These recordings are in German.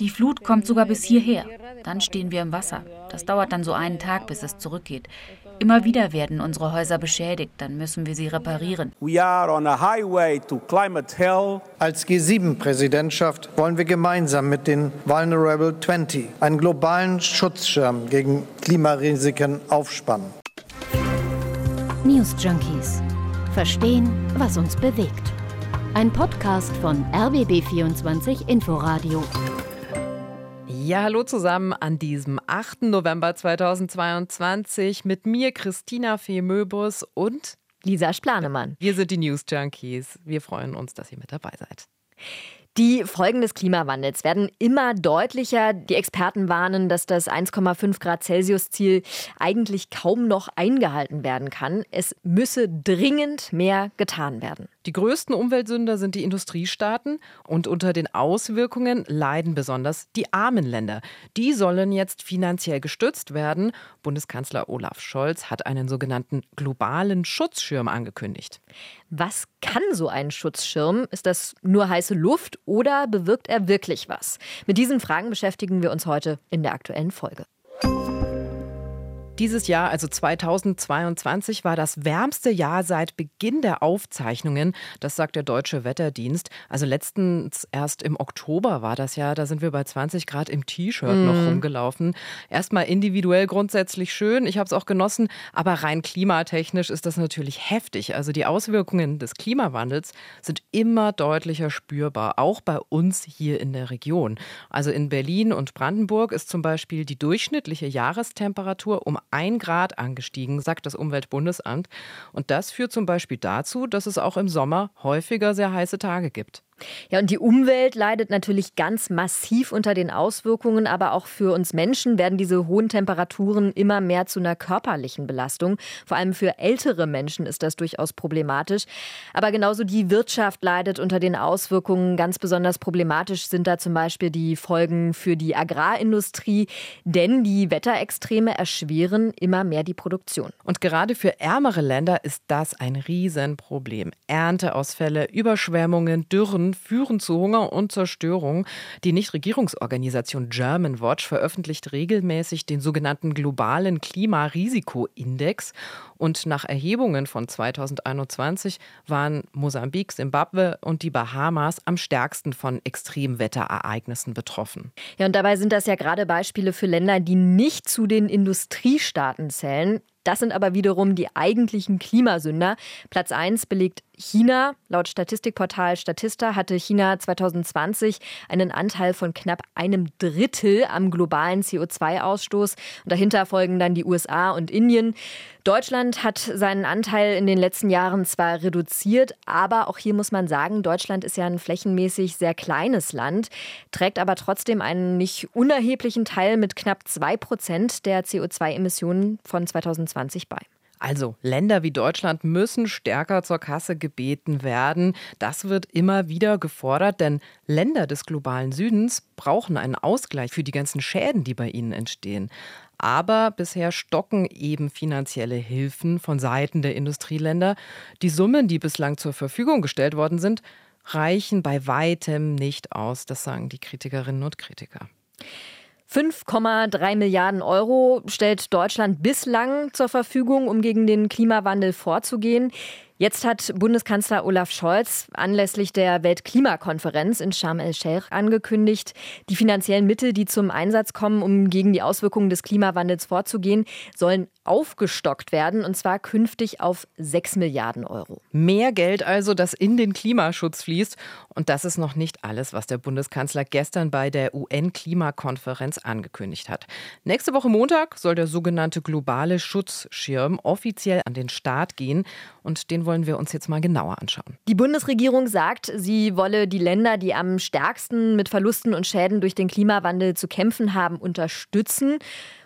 Die Flut kommt sogar bis hierher. Dann stehen wir im Wasser. Das dauert dann so einen Tag, bis es zurückgeht. Immer wieder werden unsere Häuser beschädigt, dann müssen wir sie reparieren. Als G7-Präsidentschaft wollen wir gemeinsam mit den Vulnerable 20 einen globalen Schutzschirm gegen Klimarisiken aufspannen. News Junkies. Verstehen, was uns bewegt. Ein Podcast von RBB24 Inforadio. Ja, hallo zusammen an diesem 8. November 2022 mit mir Christina Fee Möbus und Lisa Splanemann. Wir sind die News Junkies. Wir freuen uns, dass ihr mit dabei seid. Die Folgen des Klimawandels werden immer deutlicher. Die Experten warnen, dass das 1,5 Grad Celsius Ziel eigentlich kaum noch eingehalten werden kann. Es müsse dringend mehr getan werden. Die größten Umweltsünder sind die Industriestaaten und unter den Auswirkungen leiden besonders die armen Länder. Die sollen jetzt finanziell gestützt werden. Bundeskanzler Olaf Scholz hat einen sogenannten globalen Schutzschirm angekündigt. Was kann so ein Schutzschirm? Ist das nur heiße Luft oder bewirkt er wirklich was? Mit diesen Fragen beschäftigen wir uns heute in der aktuellen Folge. Dieses Jahr, also 2022, war das wärmste Jahr seit Beginn der Aufzeichnungen. Das sagt der Deutsche Wetterdienst. Also letztens erst im Oktober war das ja. Da sind wir bei 20 Grad im T-Shirt mm. noch mhm. rumgelaufen. Erstmal individuell grundsätzlich schön. Ich habe es auch genossen. Aber rein klimatechnisch ist das natürlich heftig. Also die Auswirkungen des Klimawandels sind immer deutlicher spürbar. Auch bei uns hier in der Region. Also in Berlin und Brandenburg ist zum Beispiel die durchschnittliche Jahrestemperatur um ein Grad angestiegen, sagt das Umweltbundesamt. Und das führt zum Beispiel dazu, dass es auch im Sommer häufiger sehr heiße Tage gibt. Ja, und die Umwelt leidet natürlich ganz massiv unter den Auswirkungen, aber auch für uns Menschen werden diese hohen Temperaturen immer mehr zu einer körperlichen Belastung. Vor allem für ältere Menschen ist das durchaus problematisch. Aber genauso die Wirtschaft leidet unter den Auswirkungen. Ganz besonders problematisch sind da zum Beispiel die Folgen für die Agrarindustrie, denn die Wetterextreme erschweren immer mehr die Produktion. Und gerade für ärmere Länder ist das ein Riesenproblem. Ernteausfälle, Überschwemmungen, Dürren, führen zu Hunger und Zerstörung. Die Nichtregierungsorganisation German Watch veröffentlicht regelmäßig den sogenannten globalen Klimarisikoindex. Und nach Erhebungen von 2021 waren Mosambik, Simbabwe und die Bahamas am stärksten von Extremwetterereignissen betroffen. Ja, und dabei sind das ja gerade Beispiele für Länder, die nicht zu den Industriestaaten zählen. Das sind aber wiederum die eigentlichen Klimasünder. Platz 1 belegt China. Laut Statistikportal Statista hatte China 2020 einen Anteil von knapp einem Drittel am globalen CO2-Ausstoß. Und dahinter folgen dann die USA und Indien. Deutschland hat seinen Anteil in den letzten Jahren zwar reduziert, aber auch hier muss man sagen, Deutschland ist ja ein flächenmäßig sehr kleines Land, trägt aber trotzdem einen nicht unerheblichen Teil mit knapp zwei Prozent der CO2-Emissionen von 2020 bei. Also Länder wie Deutschland müssen stärker zur Kasse gebeten werden. Das wird immer wieder gefordert, denn Länder des globalen Südens brauchen einen Ausgleich für die ganzen Schäden, die bei ihnen entstehen. Aber bisher stocken eben finanzielle Hilfen von Seiten der Industrieländer. Die Summen, die bislang zur Verfügung gestellt worden sind, reichen bei weitem nicht aus. Das sagen die Kritikerinnen und Kritiker. 5,3 Milliarden Euro stellt Deutschland bislang zur Verfügung, um gegen den Klimawandel vorzugehen. Jetzt hat Bundeskanzler Olaf Scholz anlässlich der Weltklimakonferenz in Sharm el-Sheikh angekündigt, die finanziellen Mittel, die zum Einsatz kommen, um gegen die Auswirkungen des Klimawandels vorzugehen, sollen aufgestockt werden und zwar künftig auf 6 Milliarden Euro. Mehr Geld also, das in den Klimaschutz fließt. Und das ist noch nicht alles, was der Bundeskanzler gestern bei der UN-Klimakonferenz angekündigt hat. Nächste Woche Montag soll der sogenannte globale Schutzschirm offiziell an den Start gehen und den wollen wir uns jetzt mal genauer anschauen. Die Bundesregierung sagt, sie wolle die Länder, die am stärksten mit Verlusten und Schäden durch den Klimawandel zu kämpfen haben, unterstützen.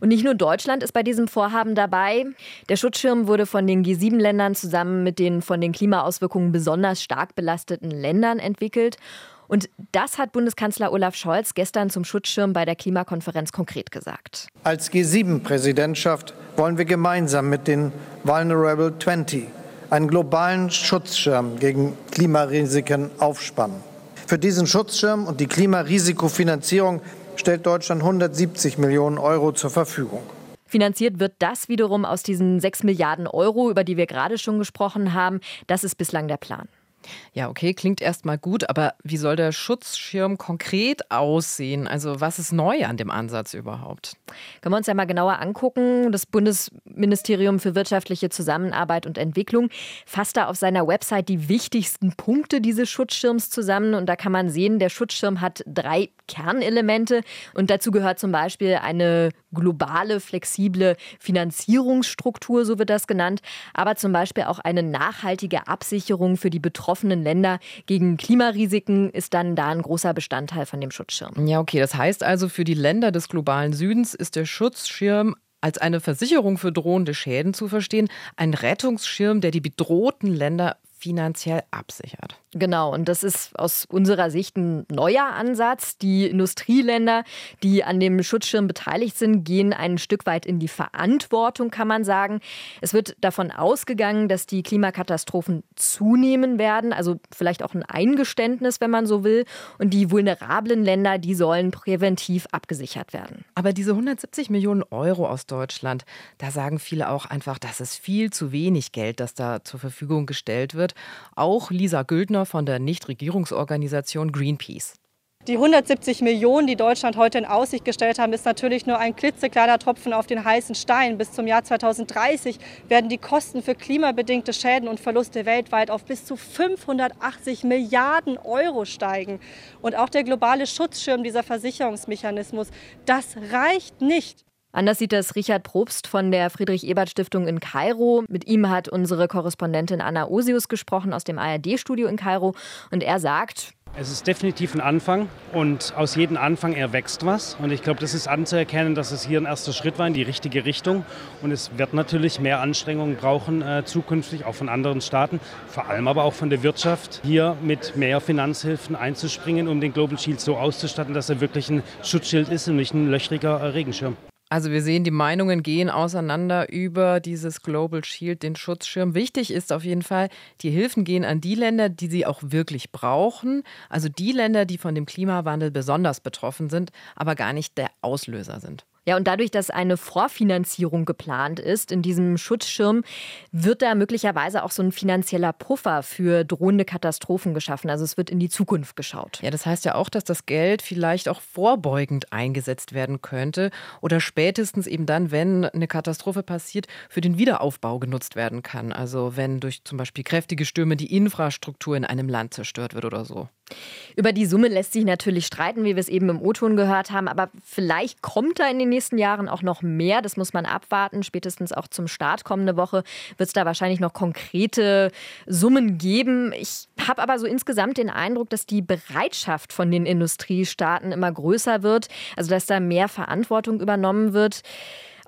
Und nicht nur Deutschland ist bei diesem Vorhaben dabei. Der Schutzschirm wurde von den G7-Ländern zusammen mit den von den Klimaauswirkungen besonders stark belasteten Ländern entwickelt. Und das hat Bundeskanzler Olaf Scholz gestern zum Schutzschirm bei der Klimakonferenz konkret gesagt. Als G7-Präsidentschaft wollen wir gemeinsam mit den Vulnerable 20 einen globalen Schutzschirm gegen Klimarisiken aufspannen. Für diesen Schutzschirm und die Klimarisikofinanzierung stellt Deutschland 170 Millionen Euro zur Verfügung. Finanziert wird das wiederum aus diesen 6 Milliarden Euro, über die wir gerade schon gesprochen haben. Das ist bislang der Plan. Ja, okay, klingt erstmal gut, aber wie soll der Schutzschirm konkret aussehen? Also, was ist neu an dem Ansatz überhaupt? Können wir uns ja mal genauer angucken. Das Bundesministerium für wirtschaftliche Zusammenarbeit und Entwicklung fasst da auf seiner Website die wichtigsten Punkte dieses Schutzschirms zusammen. Und da kann man sehen, der Schutzschirm hat drei Kernelemente. Und dazu gehört zum Beispiel eine globale, flexible Finanzierungsstruktur, so wird das genannt, aber zum Beispiel auch eine nachhaltige Absicherung für die betroffenen Länder gegen Klimarisiken ist dann da ein großer Bestandteil von dem Schutzschirm. Ja, okay, das heißt also, für die Länder des globalen Südens ist der Schutzschirm als eine Versicherung für drohende Schäden zu verstehen, ein Rettungsschirm, der die bedrohten Länder finanziell absichert. Genau, und das ist aus unserer Sicht ein neuer Ansatz. Die Industrieländer, die an dem Schutzschirm beteiligt sind, gehen ein Stück weit in die Verantwortung, kann man sagen. Es wird davon ausgegangen, dass die Klimakatastrophen zunehmen werden, also vielleicht auch ein Eingeständnis, wenn man so will. Und die vulnerablen Länder, die sollen präventiv abgesichert werden. Aber diese 170 Millionen Euro aus Deutschland, da sagen viele auch einfach, das ist viel zu wenig Geld, das da zur Verfügung gestellt wird. Auch Lisa Güldner Grüner von der Nichtregierungsorganisation Greenpeace. Die 170 Millionen, die Deutschland heute in Aussicht gestellt haben, ist natürlich nur ein klitzekleiner Tropfen auf den heißen Stein. Bis zum Jahr 2030 werden die Kosten für klimabedingte Schäden und Verluste weltweit auf bis zu 580 Milliarden Euro steigen. Und auch der globale Schutzschirm, dieser Versicherungsmechanismus, das reicht nicht. Anders sieht das Richard Probst von der Friedrich-Ebert-Stiftung in Kairo. Mit ihm hat unsere Korrespondentin Anna Osius gesprochen aus dem ARD-Studio in Kairo. Und er sagt, es ist definitiv ein Anfang und aus jedem Anfang erwächst was. Und ich glaube, das ist anzuerkennen, dass es hier ein erster Schritt war in die richtige Richtung. Und es wird natürlich mehr Anstrengungen brauchen äh, zukünftig, auch von anderen Staaten, vor allem aber auch von der Wirtschaft, hier mit mehr Finanzhilfen einzuspringen, um den Global Shield so auszustatten, dass er wirklich ein Schutzschild ist und nicht ein löchriger äh, Regenschirm. Also wir sehen, die Meinungen gehen auseinander über dieses Global Shield, den Schutzschirm. Wichtig ist auf jeden Fall, die Hilfen gehen an die Länder, die sie auch wirklich brauchen. Also die Länder, die von dem Klimawandel besonders betroffen sind, aber gar nicht der Auslöser sind. Ja, und dadurch, dass eine Vorfinanzierung geplant ist in diesem Schutzschirm, wird da möglicherweise auch so ein finanzieller Puffer für drohende Katastrophen geschaffen. Also es wird in die Zukunft geschaut. Ja, das heißt ja auch, dass das Geld vielleicht auch vorbeugend eingesetzt werden könnte oder spätestens eben dann, wenn eine Katastrophe passiert, für den Wiederaufbau genutzt werden kann. Also wenn durch zum Beispiel kräftige Stürme die Infrastruktur in einem Land zerstört wird oder so. Über die Summe lässt sich natürlich streiten, wie wir es eben im O-Ton gehört haben, aber vielleicht kommt da in den nächsten Jahren auch noch mehr. Das muss man abwarten. Spätestens auch zum Start kommende Woche wird es da wahrscheinlich noch konkrete Summen geben. Ich habe aber so insgesamt den Eindruck, dass die Bereitschaft von den Industriestaaten immer größer wird, also dass da mehr Verantwortung übernommen wird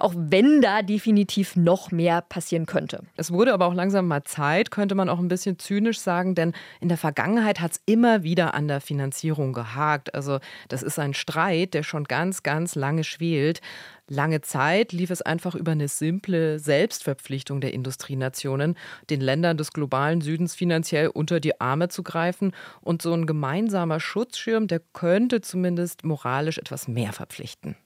auch wenn da definitiv noch mehr passieren könnte. Es wurde aber auch langsam mal Zeit, könnte man auch ein bisschen zynisch sagen, denn in der Vergangenheit hat es immer wieder an der Finanzierung gehakt. Also das ist ein Streit, der schon ganz, ganz lange schwelt. Lange Zeit lief es einfach über eine simple Selbstverpflichtung der Industrienationen, den Ländern des globalen Südens finanziell unter die Arme zu greifen. Und so ein gemeinsamer Schutzschirm, der könnte zumindest moralisch etwas mehr verpflichten.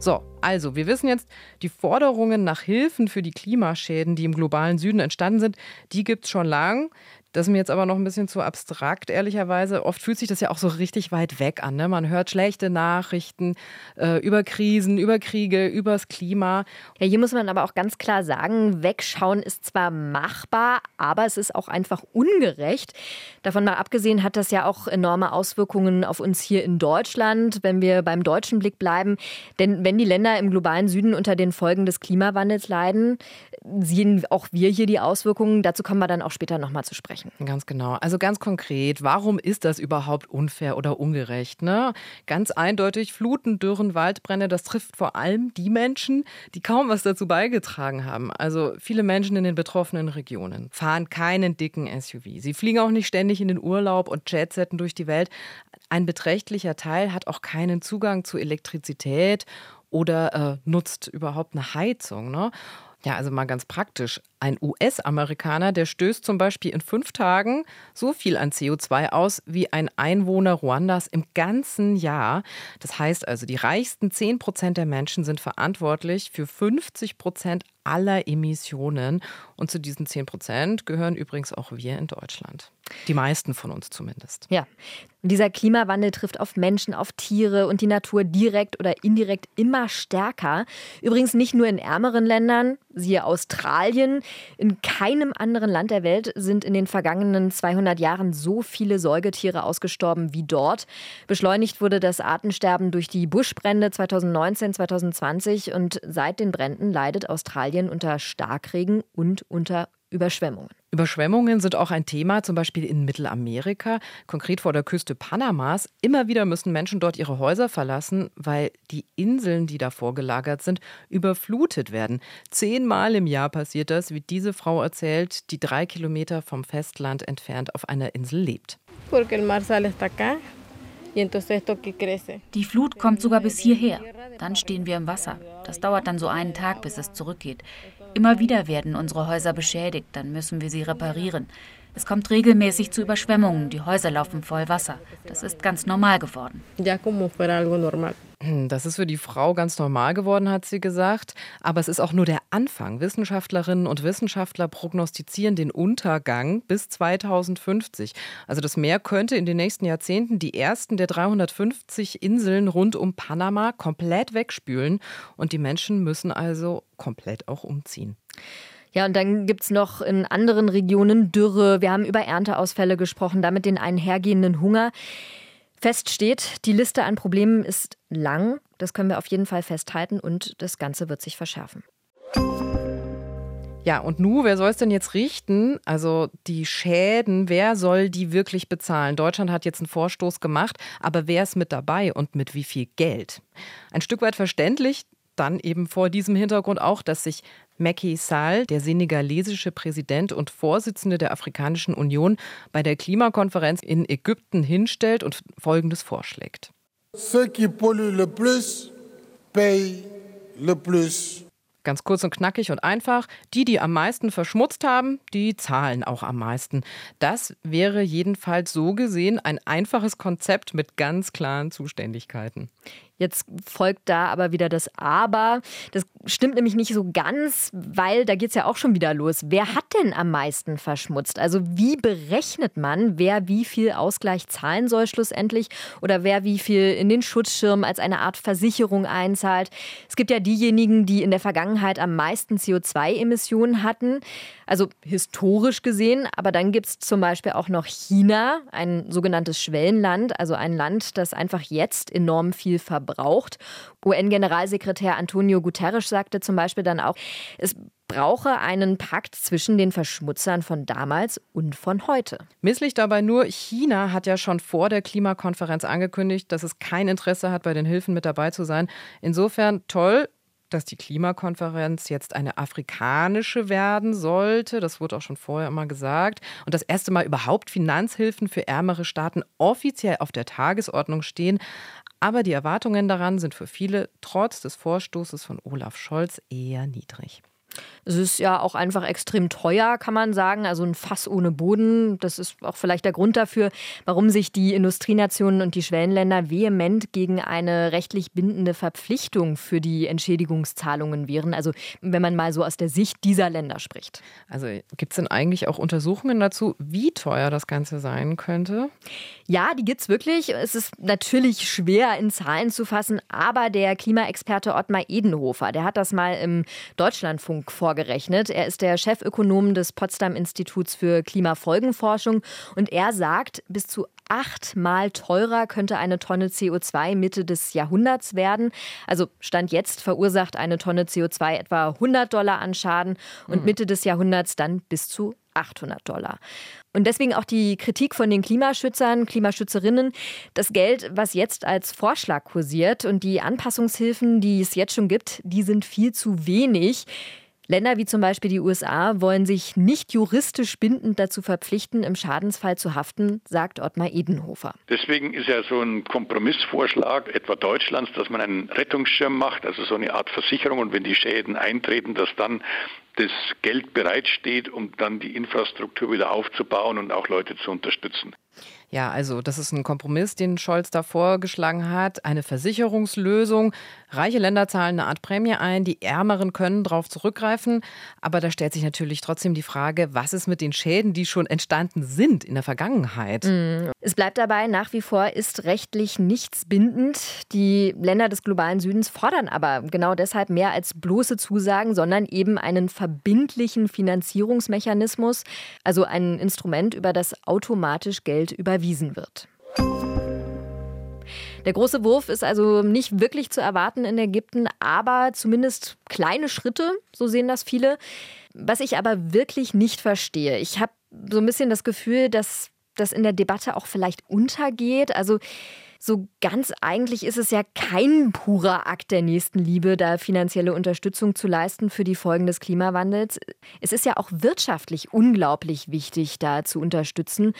So, also wir wissen jetzt, die Forderungen nach Hilfen für die Klimaschäden, die im globalen Süden entstanden sind, die gibt es schon lang. Das ist mir jetzt aber noch ein bisschen zu abstrakt, ehrlicherweise. Oft fühlt sich das ja auch so richtig weit weg an. Ne? Man hört schlechte Nachrichten äh, über Krisen, über Kriege, übers Klima. Ja, hier muss man aber auch ganz klar sagen, wegschauen ist zwar machbar, aber es ist auch einfach ungerecht. Davon mal abgesehen hat das ja auch enorme Auswirkungen auf uns hier in Deutschland, wenn wir beim deutschen Blick bleiben. Denn wenn die Länder im globalen Süden unter den Folgen des Klimawandels leiden, sehen auch wir hier die Auswirkungen. Dazu kommen wir dann auch später nochmal zu sprechen sprechen. Ganz genau. Also ganz konkret, warum ist das überhaupt unfair oder ungerecht? Ne? Ganz eindeutig, Fluten, Dürren, Waldbrände, das trifft vor allem die Menschen, die kaum was dazu beigetragen haben. Also viele Menschen in den betroffenen Regionen fahren keinen dicken SUV. Sie fliegen auch nicht ständig in den Urlaub und Jetsetten durch die Welt. Ein beträchtlicher Teil hat auch keinen Zugang zu Elektrizität oder äh, nutzt überhaupt eine Heizung. Ne? Ja, also mal ganz praktisch. Ein US-Amerikaner, der stößt zum Beispiel in fünf Tagen so viel an CO2 aus wie ein Einwohner Ruandas im ganzen Jahr. Das heißt also, die reichsten 10 Prozent der Menschen sind verantwortlich für 50 Prozent aller Emissionen. Und zu diesen 10 Prozent gehören übrigens auch wir in Deutschland. Die meisten von uns zumindest. Ja. Dieser Klimawandel trifft auf Menschen, auf Tiere und die Natur direkt oder indirekt immer stärker. Übrigens nicht nur in ärmeren Ländern, siehe Australien. In keinem anderen Land der Welt sind in den vergangenen 200 Jahren so viele Säugetiere ausgestorben wie dort. Beschleunigt wurde das Artensterben durch die Buschbrände 2019, 2020 und seit den Bränden leidet Australien unter Starkregen und unter Überschwemmungen. Überschwemmungen sind auch ein Thema, zum Beispiel in Mittelamerika, konkret vor der Küste Panamas. Immer wieder müssen Menschen dort ihre Häuser verlassen, weil die Inseln, die davor gelagert sind, überflutet werden. Zehnmal im Jahr passiert das, wie diese Frau erzählt, die drei Kilometer vom Festland entfernt auf einer Insel lebt. Die Flut kommt sogar bis hierher. Dann stehen wir im Wasser. Das dauert dann so einen Tag, bis es zurückgeht. Immer wieder werden unsere Häuser beschädigt, dann müssen wir sie reparieren. Es kommt regelmäßig zu Überschwemmungen, die Häuser laufen voll Wasser. Das ist ganz normal geworden. Das ist für die Frau ganz normal geworden, hat sie gesagt. Aber es ist auch nur der Anfang. Wissenschaftlerinnen und Wissenschaftler prognostizieren den Untergang bis 2050. Also das Meer könnte in den nächsten Jahrzehnten die ersten der 350 Inseln rund um Panama komplett wegspülen. Und die Menschen müssen also komplett auch umziehen. Ja, und dann gibt es noch in anderen Regionen Dürre. Wir haben über Ernteausfälle gesprochen, damit den einhergehenden Hunger. Fest steht, die Liste an Problemen ist lang. Das können wir auf jeden Fall festhalten und das Ganze wird sich verschärfen. Ja, und nu, wer soll es denn jetzt richten? Also die Schäden, wer soll die wirklich bezahlen? Deutschland hat jetzt einen Vorstoß gemacht, aber wer ist mit dabei und mit wie viel Geld? Ein Stück weit verständlich, dann eben vor diesem Hintergrund auch, dass sich Macky Sall, der senegalesische Präsident und Vorsitzende der Afrikanischen Union, bei der Klimakonferenz in Ägypten hinstellt und Folgendes vorschlägt. Ganz kurz und knackig und einfach. Die, die am meisten verschmutzt haben, die zahlen auch am meisten. Das wäre jedenfalls so gesehen ein einfaches Konzept mit ganz klaren Zuständigkeiten. Jetzt folgt da aber wieder das Aber. Das stimmt nämlich nicht so ganz, weil da geht es ja auch schon wieder los. Wer hat denn am meisten verschmutzt? Also wie berechnet man, wer wie viel Ausgleich zahlen soll schlussendlich oder wer wie viel in den Schutzschirm als eine Art Versicherung einzahlt? Es gibt ja diejenigen, die in der Vergangenheit am meisten CO2-Emissionen hatten, also historisch gesehen. Aber dann gibt es zum Beispiel auch noch China, ein sogenanntes Schwellenland, also ein Land, das einfach jetzt enorm viel verbrennt braucht. UN-Generalsekretär Antonio Guterres sagte zum Beispiel dann auch, es brauche einen Pakt zwischen den Verschmutzern von damals und von heute. Misslich dabei nur, China hat ja schon vor der Klimakonferenz angekündigt, dass es kein Interesse hat, bei den Hilfen mit dabei zu sein. Insofern toll, dass die Klimakonferenz jetzt eine afrikanische werden sollte. Das wurde auch schon vorher immer gesagt. Und das erste Mal überhaupt Finanzhilfen für ärmere Staaten offiziell auf der Tagesordnung stehen. Aber die Erwartungen daran sind für viele trotz des Vorstoßes von Olaf Scholz eher niedrig. Es ist ja auch einfach extrem teuer, kann man sagen. Also ein Fass ohne Boden. Das ist auch vielleicht der Grund dafür, warum sich die Industrienationen und die Schwellenländer vehement gegen eine rechtlich bindende Verpflichtung für die Entschädigungszahlungen wehren. Also wenn man mal so aus der Sicht dieser Länder spricht. Also gibt es denn eigentlich auch Untersuchungen dazu, wie teuer das Ganze sein könnte? Ja, die gibt es wirklich. Es ist natürlich schwer in Zahlen zu fassen, aber der Klimaexperte Ottmar Edenhofer, der hat das mal im Deutschlandfunk vorgerechnet. Er ist der Chefökonom des Potsdam Instituts für Klimafolgenforschung und er sagt, bis zu achtmal teurer könnte eine Tonne CO2 Mitte des Jahrhunderts werden. Also Stand jetzt verursacht eine Tonne CO2 etwa 100 Dollar an Schaden und mhm. Mitte des Jahrhunderts dann bis zu 800 Dollar. Und deswegen auch die Kritik von den Klimaschützern, Klimaschützerinnen. Das Geld, was jetzt als Vorschlag kursiert und die Anpassungshilfen, die es jetzt schon gibt, die sind viel zu wenig. Länder wie zum Beispiel die USA wollen sich nicht juristisch bindend dazu verpflichten, im Schadensfall zu haften, sagt Ottmar Edenhofer. Deswegen ist ja so ein Kompromissvorschlag etwa Deutschlands, dass man einen Rettungsschirm macht, also so eine Art Versicherung und wenn die Schäden eintreten, dass dann das Geld bereitsteht, um dann die Infrastruktur wieder aufzubauen und auch Leute zu unterstützen. Ja, also das ist ein Kompromiss, den Scholz da vorgeschlagen hat. Eine Versicherungslösung. Reiche Länder zahlen eine Art Prämie ein, die Ärmeren können darauf zurückgreifen. Aber da stellt sich natürlich trotzdem die Frage, was ist mit den Schäden, die schon entstanden sind in der Vergangenheit? Mm. Es bleibt dabei, nach wie vor ist rechtlich nichts bindend. Die Länder des globalen Südens fordern aber genau deshalb mehr als bloße Zusagen, sondern eben einen verbindlichen Finanzierungsmechanismus, also ein Instrument, über das automatisch Geld überwiesen wird. Der große Wurf ist also nicht wirklich zu erwarten in Ägypten, aber zumindest kleine Schritte, so sehen das viele. Was ich aber wirklich nicht verstehe, ich habe so ein bisschen das Gefühl, dass das in der Debatte auch vielleicht untergeht. Also so ganz eigentlich ist es ja kein purer Akt der Nächstenliebe, da finanzielle Unterstützung zu leisten für die Folgen des Klimawandels. Es ist ja auch wirtschaftlich unglaublich wichtig, da zu unterstützen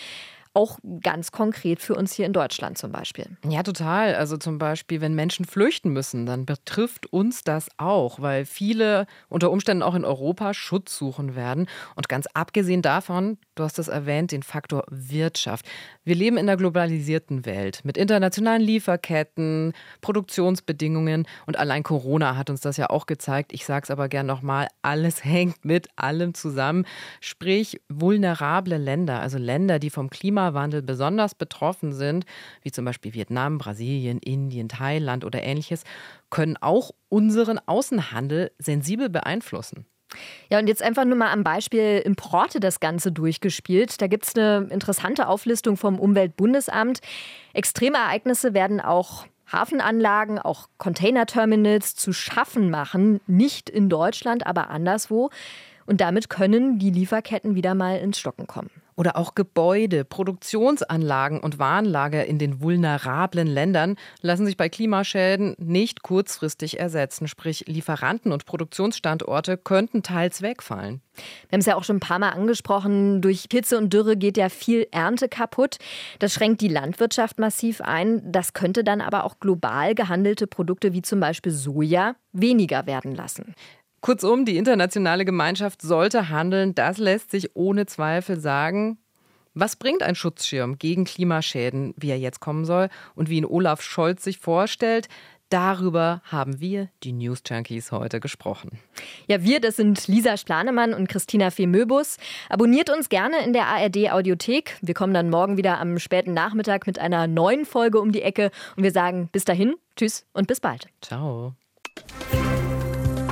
auch ganz konkret für uns hier in Deutschland zum Beispiel. Ja, total. Also zum Beispiel, wenn Menschen flüchten müssen, dann betrifft uns das auch, weil viele unter Umständen auch in Europa Schutz suchen werden. Und ganz abgesehen davon, du hast es erwähnt, den Faktor Wirtschaft. Wir leben in einer globalisierten Welt mit internationalen Lieferketten, Produktionsbedingungen und allein Corona hat uns das ja auch gezeigt. Ich sage es aber gern nochmal, alles hängt mit allem zusammen. Sprich, vulnerable Länder, also Länder, die vom Klima Klimawandel besonders betroffen sind, wie zum Beispiel Vietnam, Brasilien, Indien, Thailand oder ähnliches, können auch unseren Außenhandel sensibel beeinflussen. Ja, und jetzt einfach nur mal am Beispiel Importe das Ganze durchgespielt. Da gibt es eine interessante Auflistung vom Umweltbundesamt. Extreme Ereignisse werden auch Hafenanlagen, auch Containerterminals zu schaffen machen. Nicht in Deutschland, aber anderswo. Und damit können die Lieferketten wieder mal ins Stocken kommen. Oder auch Gebäude, Produktionsanlagen und Warenlager in den vulnerablen Ländern lassen sich bei Klimaschäden nicht kurzfristig ersetzen. Sprich, Lieferanten und Produktionsstandorte könnten teils wegfallen. Wir haben es ja auch schon ein paar Mal angesprochen. Durch Hitze und Dürre geht ja viel Ernte kaputt. Das schränkt die Landwirtschaft massiv ein. Das könnte dann aber auch global gehandelte Produkte wie zum Beispiel Soja weniger werden lassen. Kurzum, die internationale Gemeinschaft sollte handeln. Das lässt sich ohne Zweifel sagen. Was bringt ein Schutzschirm gegen Klimaschäden, wie er jetzt kommen soll und wie ihn Olaf Scholz sich vorstellt? Darüber haben wir, die News Junkies, heute gesprochen. Ja, wir, das sind Lisa Splanemann und Christina Femöbus. Abonniert uns gerne in der ARD Audiothek. Wir kommen dann morgen wieder am späten Nachmittag mit einer neuen Folge um die Ecke und wir sagen bis dahin, tschüss und bis bald. Ciao.